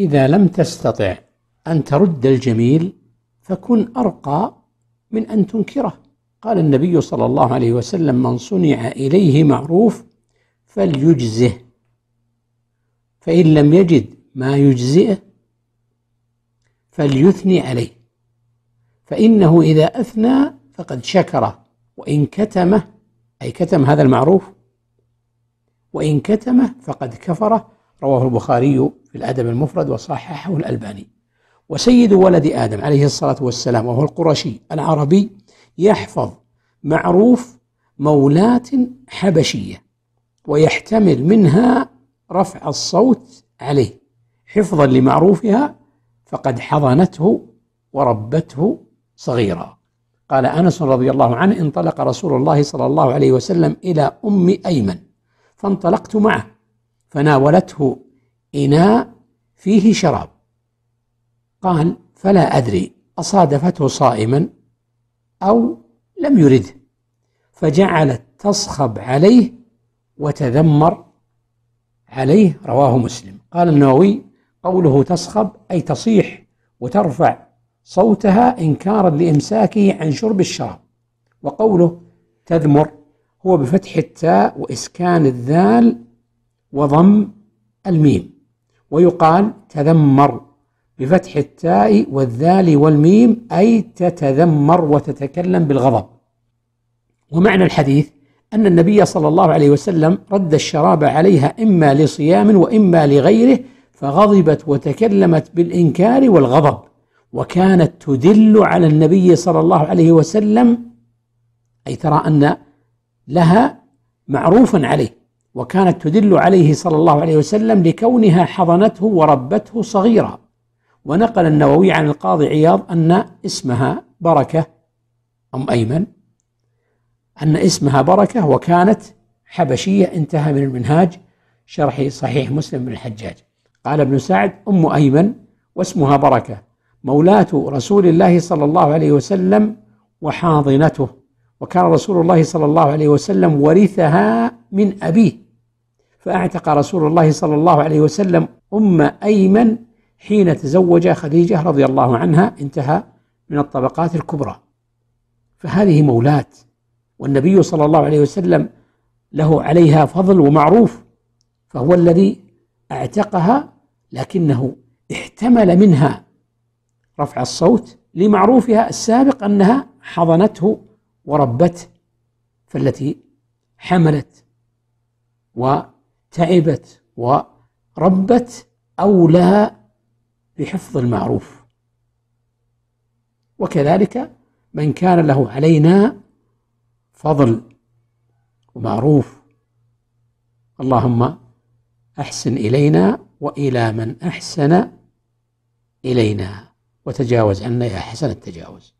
إذا لم تستطع أن ترد الجميل فكن أرقى من أن تنكره. قال النبي صلى الله عليه وسلم من صنع إليه معروف فليجزه فإن لم يجد ما يجزئه فليثني عليه فإنه إذا أثنى فقد شكره وإن كتمه أي كتم هذا المعروف وإن كتمه فقد كفره رواه البخاري في الأدب المفرد وصححه الألباني. وسيد ولد آدم عليه الصلاة والسلام وهو القرشي العربي يحفظ معروف مولاة حبشية ويحتمل منها رفع الصوت عليه. حفظا لمعروفها فقد حضنته وربته صغيرا. قال أنس رضي الله عنه انطلق رسول الله صلى الله عليه وسلم إلى أم أيمن فانطلقت معه فناولته إناء فيه شراب. قال فلا أدري أصادفته صائما أو لم يرده. فجعلت تصخب عليه وتذمر عليه رواه مسلم. قال النووي قوله تصخب أي تصيح وترفع صوتها إنكارا لإمساكه عن شرب الشراب. وقوله تذمر هو بفتح التاء وإسكان الذال وضم الميم ويقال تذمر بفتح التاء والذال والميم أي تتذمر وتتكلم بالغضب. ومعنى الحديث أن النبي صلى الله عليه وسلم رد الشراب عليها إما لصيام وإما لغيره فغضبت وتكلمت بالإنكار والغضب وكانت تدل على النبي صلى الله عليه وسلم أي ترى أن لها معروفا عليه. وكانت تدل عليه صلى الله عليه وسلم لكونها حضنته وربته صغيرا ونقل النووي عن القاضي عياض أن اسمها بركة أم أيمن أن اسمها بركة وكانت حبشية انتهى من المنهاج شرح صحيح مسلم بن الحجاج. قال ابن سعد أم أيمن واسمها بركة. مولاة رسول الله صلى الله عليه وسلم وحاضنته. وكان رسول الله صلى الله عليه وسلم ورثها من أبيه. فأعتق رسول الله صلى الله عليه وسلم أم أيمن حين تزوج خديجة رضي الله عنها انتهى من الطبقات الكبرى. فهذه مولاة والنبي صلى الله عليه وسلم له عليها فضل ومعروف فهو الذي أعتقها لكنه احتمل منها رفع الصوت لمعروفها السابق أنها حضنته وربته فالتي حملت وتعبت وربت أولى بحفظ المعروف. وكذلك من كان له علينا فضل ومعروف. اللهم أحسن إلينا وإلى من أحسن إلينا. وتجاوز عنا يا حسن التجاوز.